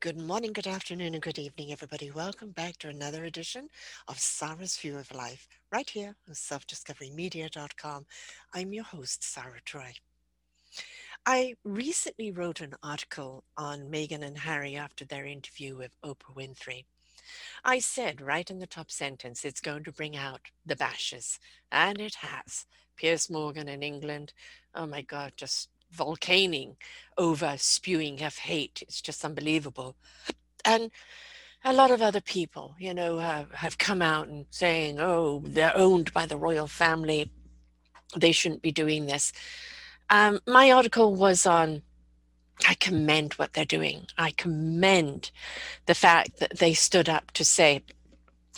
Good morning, good afternoon, and good evening, everybody. Welcome back to another edition of Sarah's View of Life, right here on selfdiscoverymedia.com. I'm your host, Sarah Troy. I recently wrote an article on Meghan and Harry after their interview with Oprah Winfrey. I said right in the top sentence, it's going to bring out the bashes, and it has. Piers Morgan in England, oh my God, just volcaning over spewing of hate. It's just unbelievable. And a lot of other people, you know, have, have come out and saying, oh, they're owned by the royal family. They shouldn't be doing this. Um, my article was on I commend what they're doing. I commend the fact that they stood up to say,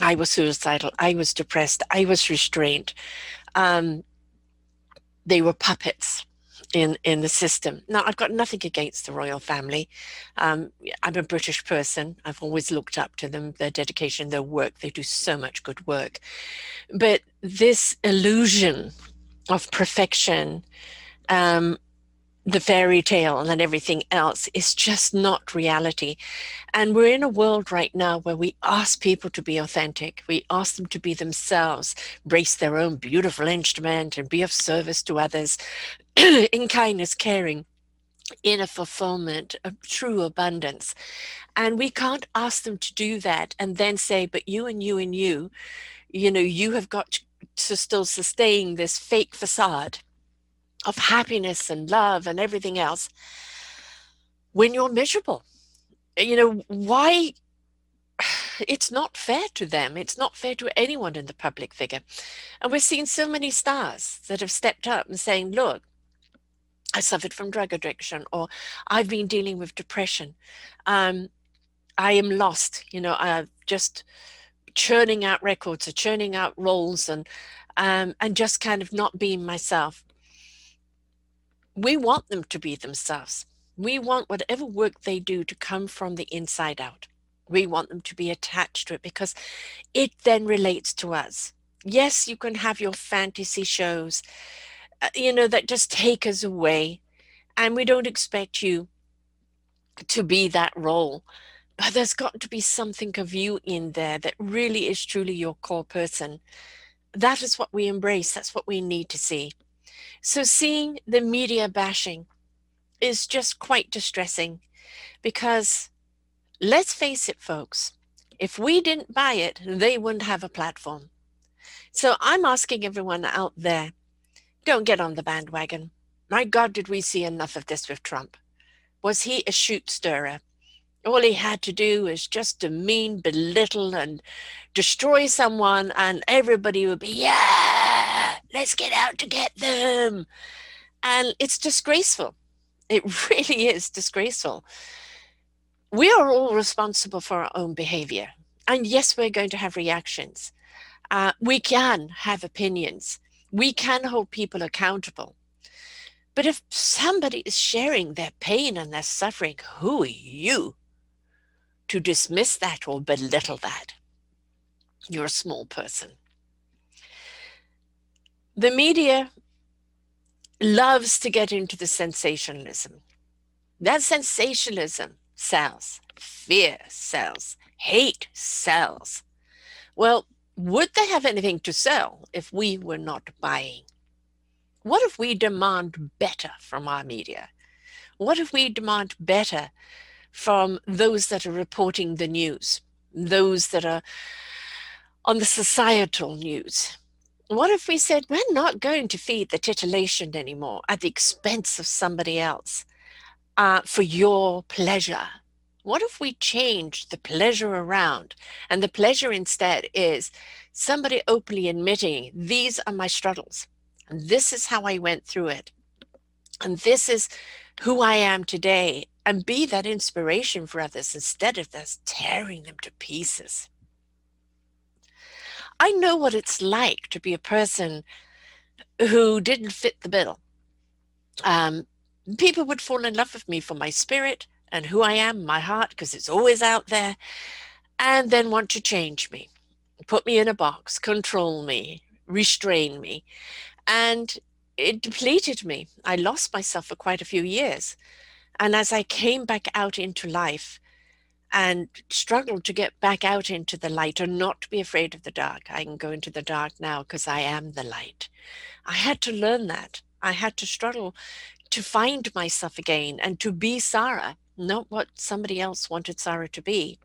I was suicidal, I was depressed, I was restrained. Um, they were puppets in in the system. Now, I've got nothing against the royal family. Um, I'm a British person. I've always looked up to them, their dedication, their work. They do so much good work. But this illusion of perfection um, the fairy tale and everything else is just not reality. And we're in a world right now where we ask people to be authentic. We ask them to be themselves, brace their own beautiful instrument, and be of service to others in kindness, caring, in a fulfillment of true abundance. And we can't ask them to do that and then say, but you and you and you, you know, you have got to still sustain this fake facade of happiness and love and everything else when you're miserable. You know, why? It's not fair to them. It's not fair to anyone in the public figure. And we're seeing so many stars that have stepped up and saying, look, I suffered from drug addiction, or I've been dealing with depression. Um, I am lost. You know, I'm just churning out records or churning out roles and um, and just kind of not being myself we want them to be themselves. We want whatever work they do to come from the inside out. We want them to be attached to it because it then relates to us. Yes, you can have your fantasy shows, uh, Uh, you know, that just take us away. And we don't expect you to be that role. But there's got to be something of you in there that really is truly your core person. That is what we embrace. That's what we need to see. So seeing the media bashing is just quite distressing because let's face it, folks, if we didn't buy it, they wouldn't have a platform. So I'm asking everyone out there don't get on the bandwagon. My God, did we see enough of this with Trump? Was he a shoot stirrer? All he had to do was just demean, belittle, and destroy someone, and everybody would be, yeah, let's get out to get them. And it's disgraceful. It really is disgraceful. We are all responsible for our own behavior. And yes, we're going to have reactions. Uh, we can have opinions. We can hold people accountable. But if somebody is sharing their pain and their suffering, who are you to dismiss that or belittle that? You're a small person. The media loves to get into the sensationalism. That sensationalism sells, fear sells, hate sells. Well, would they have anything to sell if we were not buying? What if we demand better from our media? What if we demand better from those that are reporting the news, those that are on the societal news? what if we said we're not going to feed the titillation anymore at the expense of somebody else uh, for your pleasure? What if we change the pleasure around and the pleasure instead is somebody openly admitting these are my struggles and this is how I went through it. And this is who I am today and be that inspiration for others instead of just tearing them to pieces. I know what it's like to be a person who didn't fit the bill. Um, people would fall in love with me for my spirit and who I am, my heart, because it's always out there, and then want to change me, put me in a box, control me, restrain me. And it depleted me. I lost myself for quite a few years. And as I came back out into life and struggled to get back out into the light and not be afraid of the dark, I can go into the dark now because I am the light. I had to learn that. I had to struggle to find myself again and to be Sarah, not what somebody else wanted Sarah to be.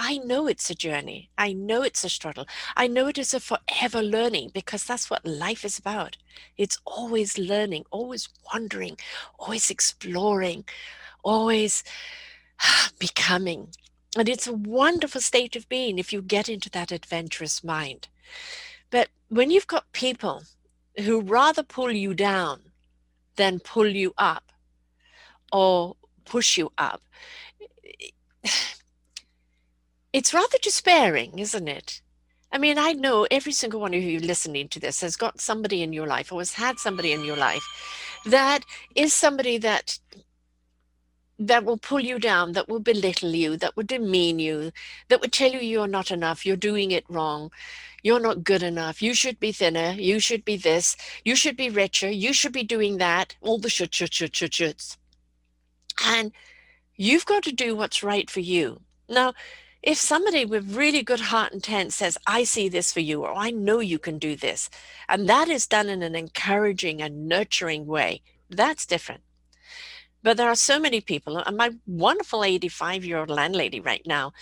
I know it's a journey. I know it's a struggle. I know it is a forever learning because that's what life is about. It's always learning, always wondering, always exploring, always becoming. And it's a wonderful state of being if you get into that adventurous mind. But when you've got people who rather pull you down than pull you up or push you up, it's rather despairing, isn't it? I mean, I know every single one of you listening to this has got somebody in your life or has had somebody in your life that is somebody that that will pull you down, that will belittle you, that will demean you, that would tell you you're not enough, you're doing it wrong, you're not good enough, you should be thinner, you should be this, you should be richer, you should be doing that, all the shit, shit, shit, shit, shits. And you've got to do what's right for you. Now, if somebody with really good heart intent says, I see this for you, or I know you can do this, and that is done in an encouraging and nurturing way, that's different. But there are so many people, and my wonderful 85 year old landlady right now,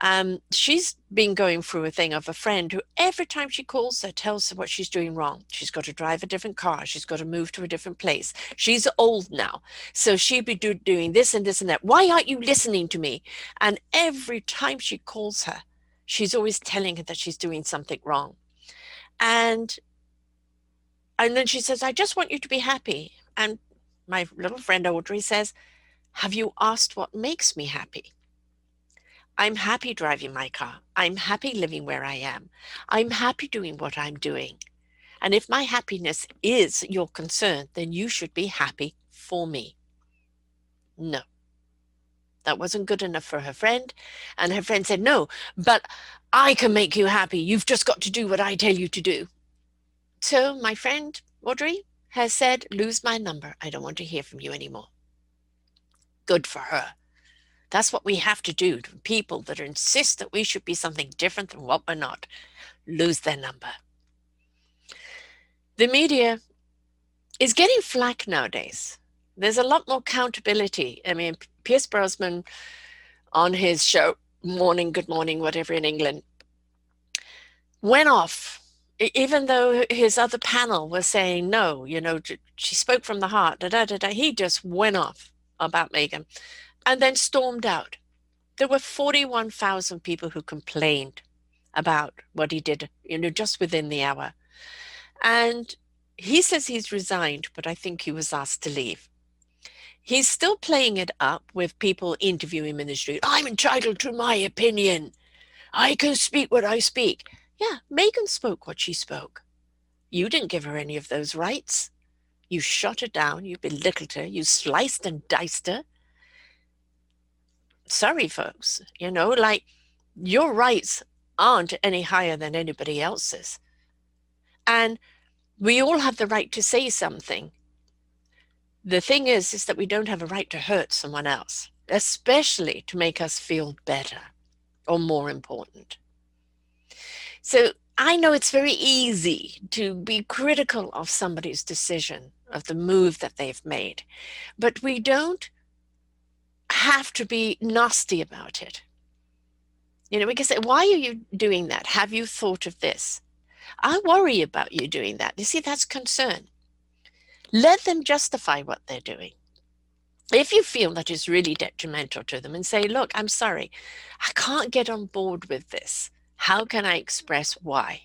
um, she's been going through a thing of a friend who every time she calls her tells her what she's doing wrong. She's got to drive a different car. She's got to move to a different place. She's old now. So she'd be do, doing this and this and that. Why aren't you listening to me? And every time she calls her, she's always telling her that she's doing something wrong. And and then she says, I just want you to be happy. And my little friend Audrey says, Have you asked what makes me happy? I'm happy driving my car. I'm happy living where I am. I'm happy doing what I'm doing. And if my happiness is your concern, then you should be happy for me. No. That wasn't good enough for her friend. And her friend said, No, but I can make you happy. You've just got to do what I tell you to do. So my friend Audrey has said, lose my number. I don't want to hear from you anymore. Good for her. That's what we have to do to people that insist that we should be something different than what we're not. Lose their number. The media is getting flack nowadays. There's a lot more accountability. I mean, Pierce Brosnan on his show, Morning, Good Morning, whatever in England, went off even though his other panel was saying no, you know, she spoke from the heart, da, da, da, da, he just went off about Meghan and then stormed out. There were 41,000 people who complained about what he did, you know, just within the hour. And he says he's resigned, but I think he was asked to leave. He's still playing it up with people interviewing him in the street. I'm entitled to my opinion. I can speak what I speak. Yeah, Meghan spoke what she spoke. You didn't give her any of those rights. You shot her down, you belittled her, you sliced and diced her. Sorry, folks, you know, like your rights aren't any higher than anybody else's. And we all have the right to say something. The thing is, is that we don't have a right to hurt someone else, especially to make us feel better or more important. So I know it's very easy to be critical of somebody's decision, of the move that they've made, but we don't have to be nasty about it. You know, we can say, why are you doing that? Have you thought of this? I worry about you doing that. You see, that's concern. Let them justify what they're doing. If you feel that is really detrimental to them and say, look, I'm sorry, I can't get on board with this. How can I express why?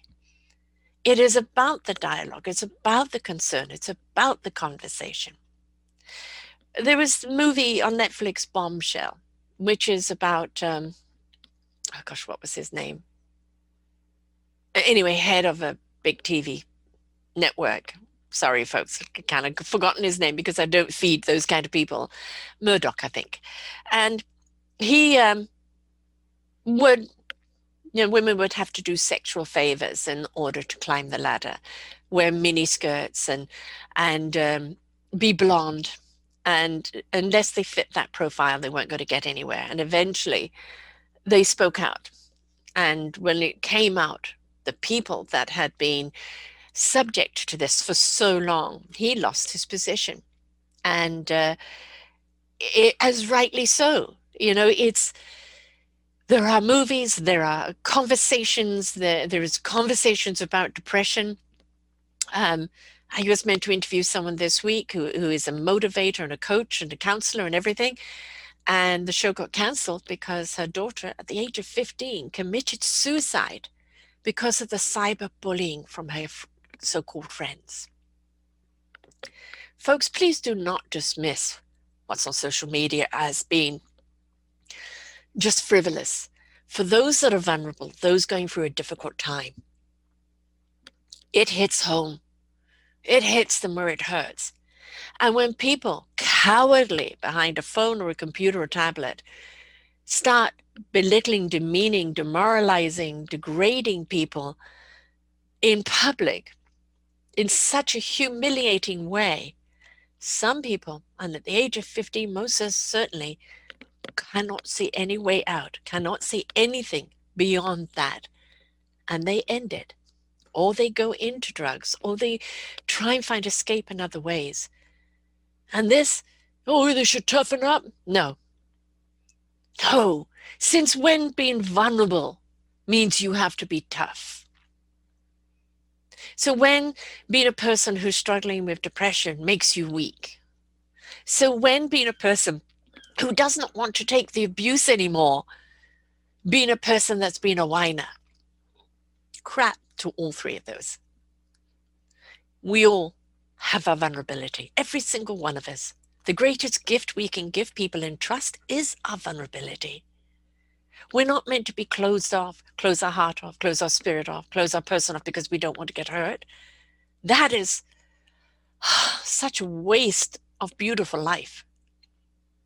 It is about the dialogue, it's about the concern, it's about the conversation. there was a movie on Netflix, Bombshell, which is about, um, oh gosh, what was his name? Anyway, head of a big TV network. Sorry, folks, I kind of forgotten his name because I don't feed those kind of people. Murdoch, I think. And he um, would, you know, women would have to do sexual favors in order to climb the ladder, wear mini skirts and and um, be blonde. And unless they fit that profile they weren't going to get anywhere. And eventually they spoke out. And when it came out the people that had been subject to this for so long he lost his position. And uh, it, as rightly so. You know it's there are movies there are conversations there there is conversations about depression um, I was meant to interview someone this week who, who is a motivator and a coach and a counselor and everything. And the show got cancelled because her daughter, at the age of 15, committed suicide because of the cyberbullying from her so called friends. Folks, please do not dismiss what's on social media as being just frivolous. For those that are vulnerable, those going through a difficult time, it hits home it hits them where it hurts. And when people cowardly behind a phone or a computer or tablet start belittling, demeaning, demoralizing, degrading people in public in such a humiliating way, some people, and at the age of 50, most certainly, cannot see any way out, cannot see anything beyond that. And they end it or they go into drugs, or they try and find escape in other ways. And this, oh, they should toughen up. No. No. Since when being vulnerable means you have to be tough? So when being a person who's struggling with depression makes you weak. So when being a person who does not want to take the abuse anymore, being a person that's been a whiner. Crap to all three of those. We all have our vulnerability, every single one of us. The greatest gift we can give people in trust is our vulnerability. We're not meant to be closed off, close our heart off, close our spirit off, close our person off because we don't want to get hurt. That is such a waste of beautiful life.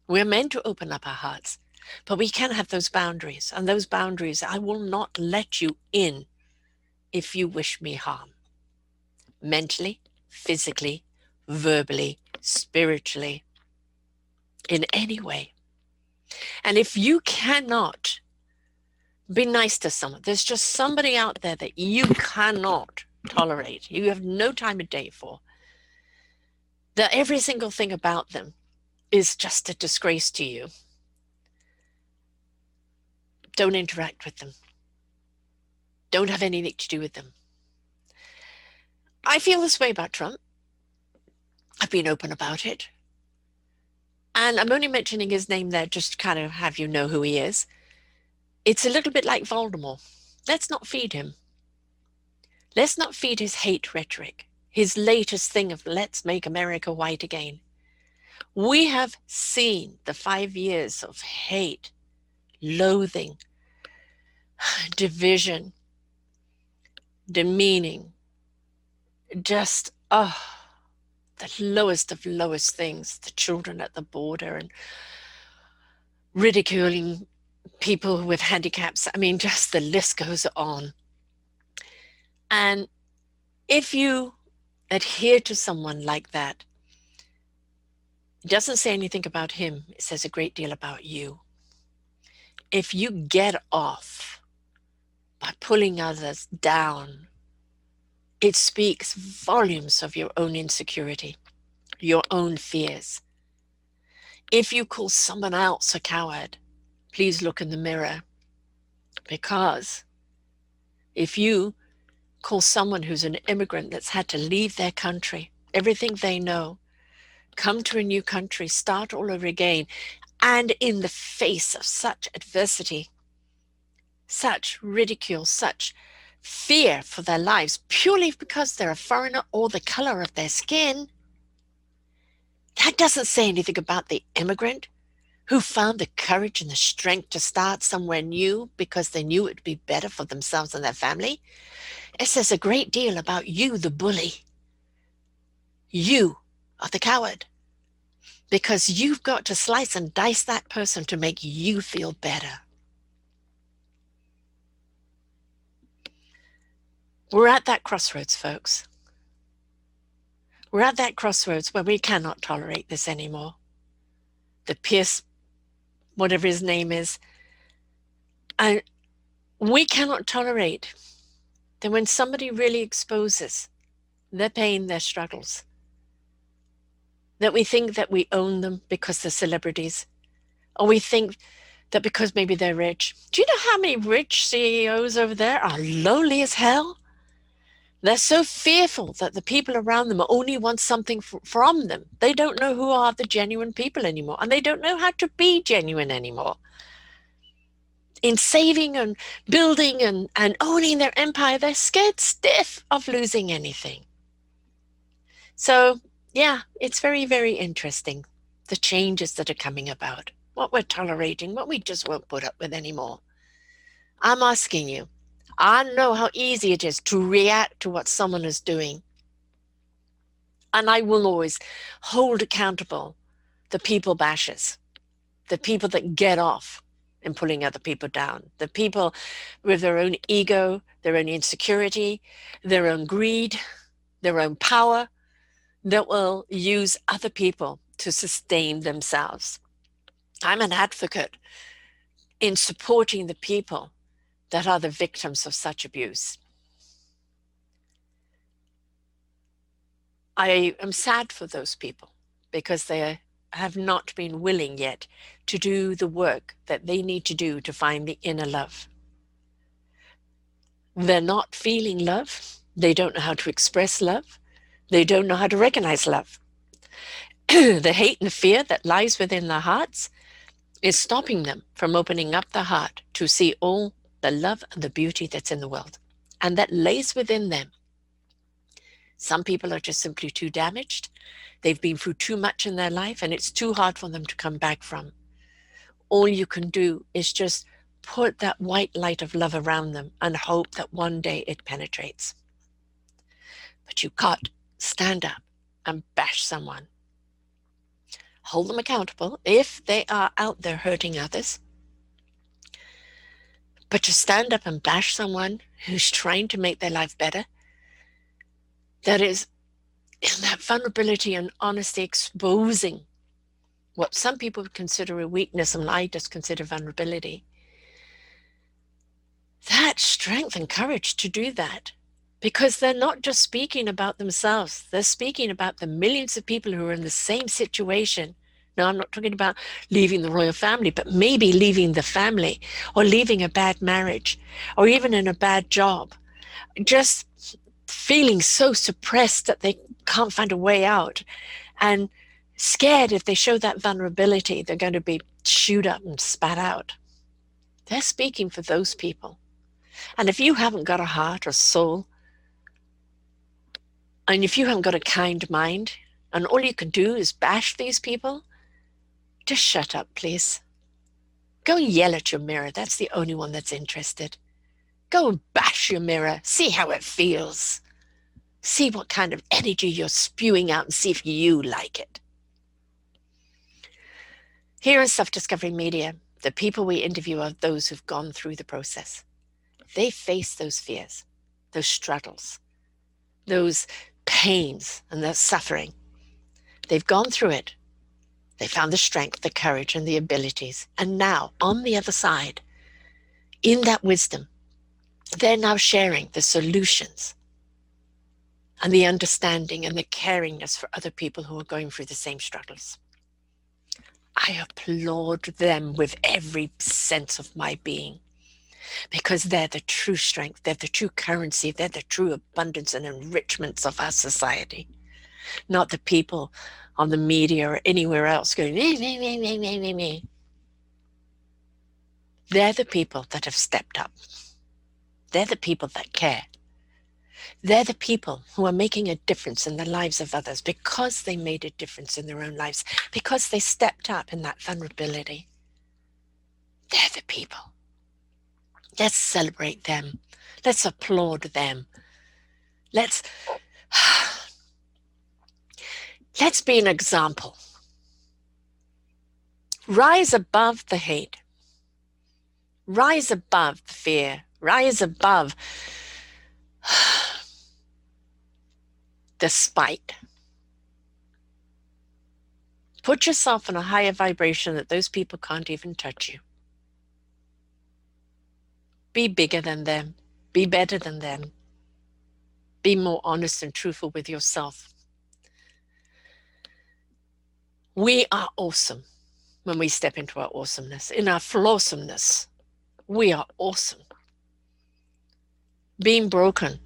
We're meant to open up our hearts, but we can have those boundaries. And those boundaries, I will not let you in if you wish me harm mentally, physically, verbally, spiritually, in any way. And if you cannot be nice to someone, there's just somebody out there that you cannot tolerate, you have no time of day for, that every single thing about them is just a disgrace to you. Don't interact with them don't have anything to do with them. I feel this way about Trump. I've been open about it. And I'm only mentioning his name there just to kind of have you know who he is. It's a little bit like Voldemort. Let's not feed him. Let's not feed his hate rhetoric, his latest thing of let's make America white again. We have seen the five years of hate, loathing, division, demeaning, just, oh, the lowest of lowest things, the children at the border and ridiculing people with handicaps. I mean, just the list goes on. And if you adhere to someone like that, it doesn't say anything about him, it says a great deal about you. If you get off by pulling others down, it speaks volumes of your own insecurity, your own fears. If you call someone else a coward, please look in the mirror. Because if you call someone who's an immigrant that's had to leave their country, everything they know, come to a new country, start all over again, and in the face of such adversity, such ridicule, such fear for their lives purely because they're a foreigner or the color of their skin, that doesn't say anything about the immigrant who found the courage and the strength to start somewhere new because they knew it would be better for themselves and their family. It says a great deal about you, the bully. You are the coward because you've got to slice and dice that person to make you feel better. We're at that crossroads, folks. We're at that crossroads where we cannot tolerate this anymore. The Pierce, whatever his name is, and we cannot tolerate that when somebody really exposes their pain, their struggles, that we think that we own them because they're celebrities, or we think that because maybe they're rich. Do you know how many rich CEOs over there are lowly as hell? They're so fearful that the people around them only want something f- from them. They don't know who are the genuine people anymore, and they don't know how to be genuine anymore. In saving and building and, and owning their empire, they're scared stiff of losing anything. So, yeah, it's very, very interesting the changes that are coming about, what we're tolerating, what we just won't put up with anymore. I'm asking you, I know how easy it is to react to what someone is doing. And I will always hold accountable the people bashers, the people that get off in pulling other people down, the people with their own ego, their own insecurity, their own greed, their own power that will use other people to sustain themselves. I'm an advocate in supporting the people that are the victims of such abuse. I am sad for those people because they have not been willing yet to do the work that they need to do to find the inner love. They're not feeling love. They don't know how to express love. They don't know how to recognize love. the hate and fear that lies within their hearts is stopping them from opening up the heart to see all the love and the beauty that's in the world and that lays within them. Some people are just simply too damaged. They've been through too much in their life and it's too hard for them to come back from. All you can do is just put that white light of love around them and hope that one day it penetrates. But you can't stand up and bash someone. Hold them accountable if they are out there hurting others. But to stand up and bash someone who's trying to make their life better, that is in that vulnerability and honesty exposing what some people would consider a weakness and I just consider vulnerability. That strength and courage to do that because they're not just speaking about themselves, they're speaking about the millions of people who are in the same situation now, I'm not talking about leaving the royal family, but maybe leaving the family or leaving a bad marriage or even in a bad job. Just feeling so suppressed that they can't find a way out and scared if they show that vulnerability, they're going to be chewed up and spat out. They're speaking for those people. And if you haven't got a heart or soul, and if you haven't got a kind mind, and all you can do is bash these people, just shut up, please. Go yell at your mirror. That's the only one that's interested. Go and bash your mirror. See how it feels. See what kind of energy you're spewing out and see if you like it. Here in Self Discovery Media, the people we interview are those who've gone through the process. They face those fears, those struggles, those pains, and that suffering. They've gone through it they found the strength, the courage, and the abilities. And now, on the other side, in that wisdom, they're now sharing the solutions and the understanding and the caringness for other people who are going through the same struggles. I applaud them with every sense of my being because they're the true strength, they're the true currency, they're the true abundance and enrichments of our society, not the people on the media or anywhere else going, me, me, me, me, me, me, me. They're the people that have stepped up. They're the people that care. They're the people who are making a difference in the lives of others because they made a difference in their own lives, because they stepped up in that vulnerability. They're the people. Let's celebrate them. Let's applaud them. Let's let's be an example. Rise above the hate. Rise above the fear. Rise above the spite. Put yourself in a higher vibration that those people can't even touch you. Be bigger than them. Be better than them. Be more honest and truthful with yourself. We are awesome when we step into our awesomeness, in our flawsomeness. We are awesome. Being broken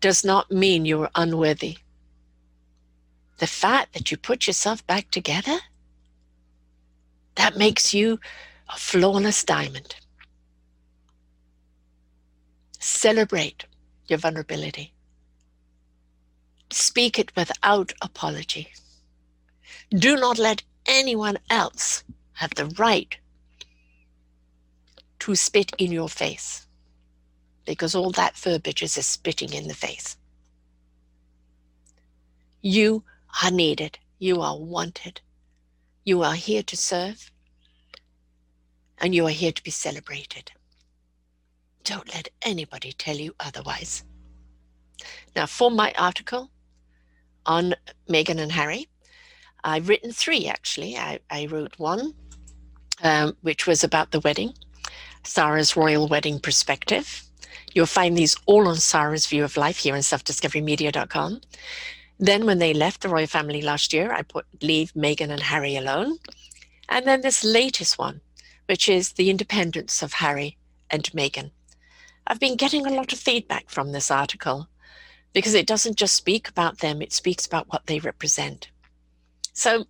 does not mean you're unworthy. The fact that you put yourself back together, that makes you a flawless diamond. Celebrate your vulnerability. Speak it without apology. Do not let anyone else have the right to spit in your face because all that verbiage is spitting in the face. You are needed. You are wanted. You are here to serve. And you are here to be celebrated. Don't let anybody tell you otherwise. Now, for my article on Meghan and Harry, I've written three actually. I, I wrote one, um, which was about the wedding, Sarah's royal wedding perspective. You'll find these all on Sarah's View of Life here on selfdiscoverymedia.com. Then, when they left the royal family last year, I put Leave Meghan and Harry Alone. And then this latest one, which is The Independence of Harry and Meghan. I've been getting a lot of feedback from this article because it doesn't just speak about them, it speaks about what they represent. So,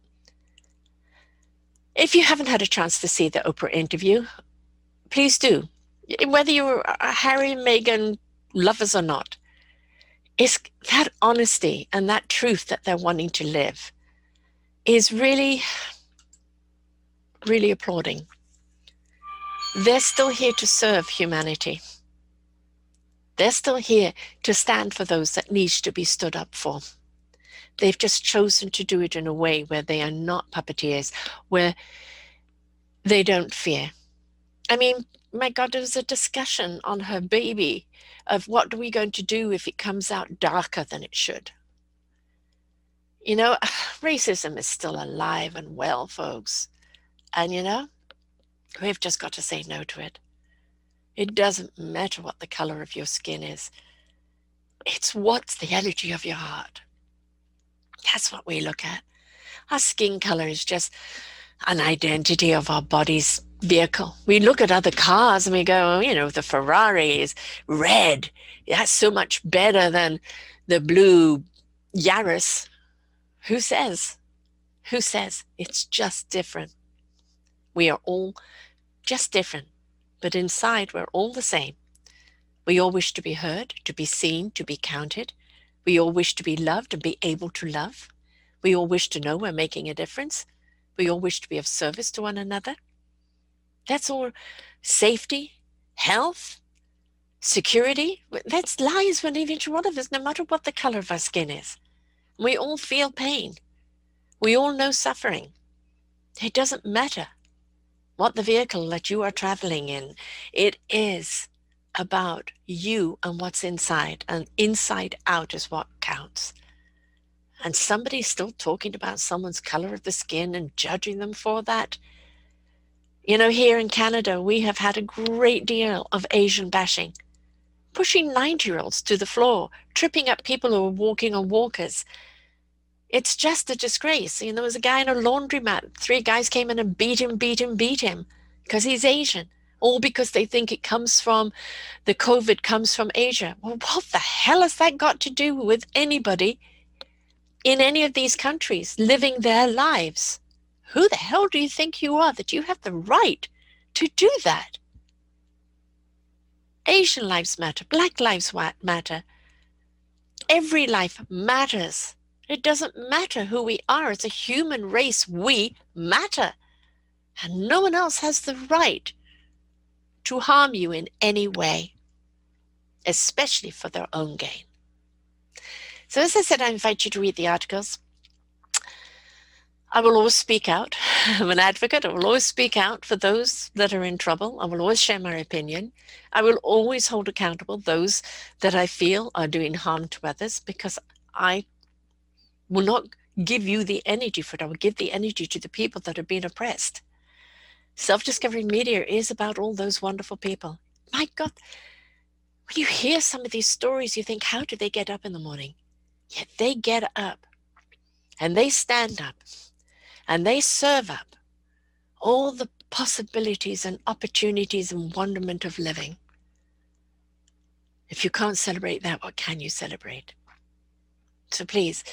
if you haven't had a chance to see the Oprah interview, please do whether you're a uh, Harry Meghan lovers or not, is that honesty and that truth that they're wanting to live is really, really applauding. They're still here to serve humanity. They're still here to stand for those that needs to be stood up for. They've just chosen to do it in a way where they are not puppeteers, where they don't fear. I mean, my God, there was a discussion on her baby of what are we going to do if it comes out darker than it should. You know, racism is still alive and well, folks. And you know, we've just got to say no to it. It doesn't matter what the color of your skin is, it's what's the energy of your heart. That's what we look at. Our skin color is just an identity of our body's vehicle. We look at other cars and we go, oh, you know, the Ferrari is red. That's so much better than the blue Yaris. Who says? Who says? It's just different. We are all just different, but inside we're all the same. We all wish to be heard, to be seen, to be counted. We all wish to be loved and be able to love. We all wish to know we're making a difference. We all wish to be of service to one another. That's all safety, health, security. That's lies we within each one of us, no matter what the color of our skin is. We all feel pain. We all know suffering. It doesn't matter what the vehicle that you are traveling in, it is about you and what's inside, and inside out is what counts. And somebody's still talking about someone's color of the skin and judging them for that. You know, here in Canada, we have had a great deal of Asian bashing, pushing 90 year olds to the floor, tripping up people who are walking on walkers. It's just a disgrace. You know, there was a guy in a laundromat. Three guys came in and beat him, beat him, beat him because he's Asian, all because they think it comes from the COVID comes from Asia. Well, what the hell has that got to do with anybody in any of these countries living their lives? Who the hell do you think you are that you have the right to do that? Asian lives matter, Black lives matter, Every life matters. It doesn't matter who we are. As a human race, we matter. And no one else has the right to harm you in any way, especially for their own gain. So, as I said, I invite you to read the articles. I will always speak out. I'm an advocate. I will always speak out for those that are in trouble. I will always share my opinion. I will always hold accountable those that I feel are doing harm to others because I will not give you the energy for it. I will give the energy to the people that are being oppressed. Self discovery media is about all those wonderful people. My God, when you hear some of these stories, you think, how do they get up in the morning? Yet they get up and they stand up and they serve up all the possibilities and opportunities and wonderment of living. If you can't celebrate that, what can you celebrate? So please,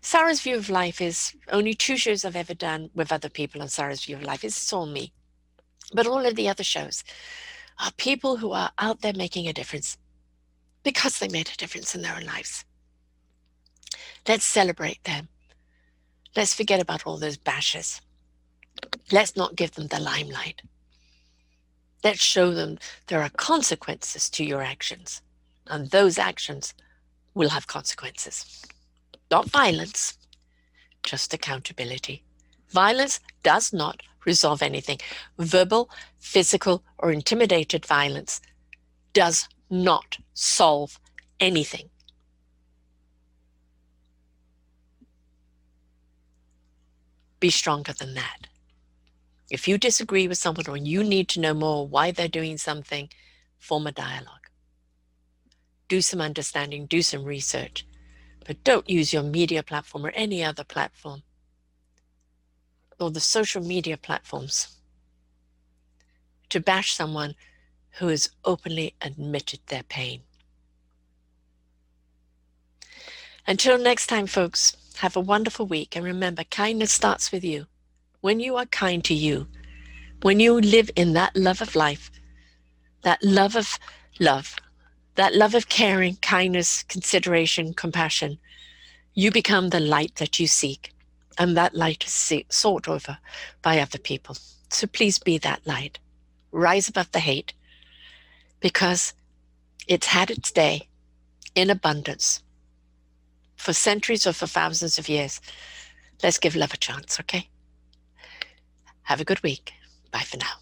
Sarah's View of Life is only two shows I've ever done with other people on Sarah's View of Life. It's all me. But all of the other shows are people who are out there making a difference because they made a difference in their own lives. Let's celebrate them. Let's forget about all those bashes. Let's not give them the limelight. Let's show them there are consequences to your actions, and those actions will have consequences. Not violence, just accountability. Violence does not resolve anything. Verbal, physical, or intimidated violence does not solve anything. be stronger than that. If you disagree with someone or you need to know more why they're doing something, form a dialogue. Do some understanding, do some research, but don't use your media platform or any other platform or the social media platforms to bash someone who has openly admitted their pain. Until next time, folks, have a wonderful week. And remember, kindness starts with you. When you are kind to you, when you live in that love of life, that love of love, that love of caring, kindness, consideration, compassion, you become the light that you seek. And that light is sought over by other people. So please be that light. Rise above the hate because it's had its day in abundance for centuries or for thousands of years. Let's give love a chance, okay? Have a good week. Bye for now.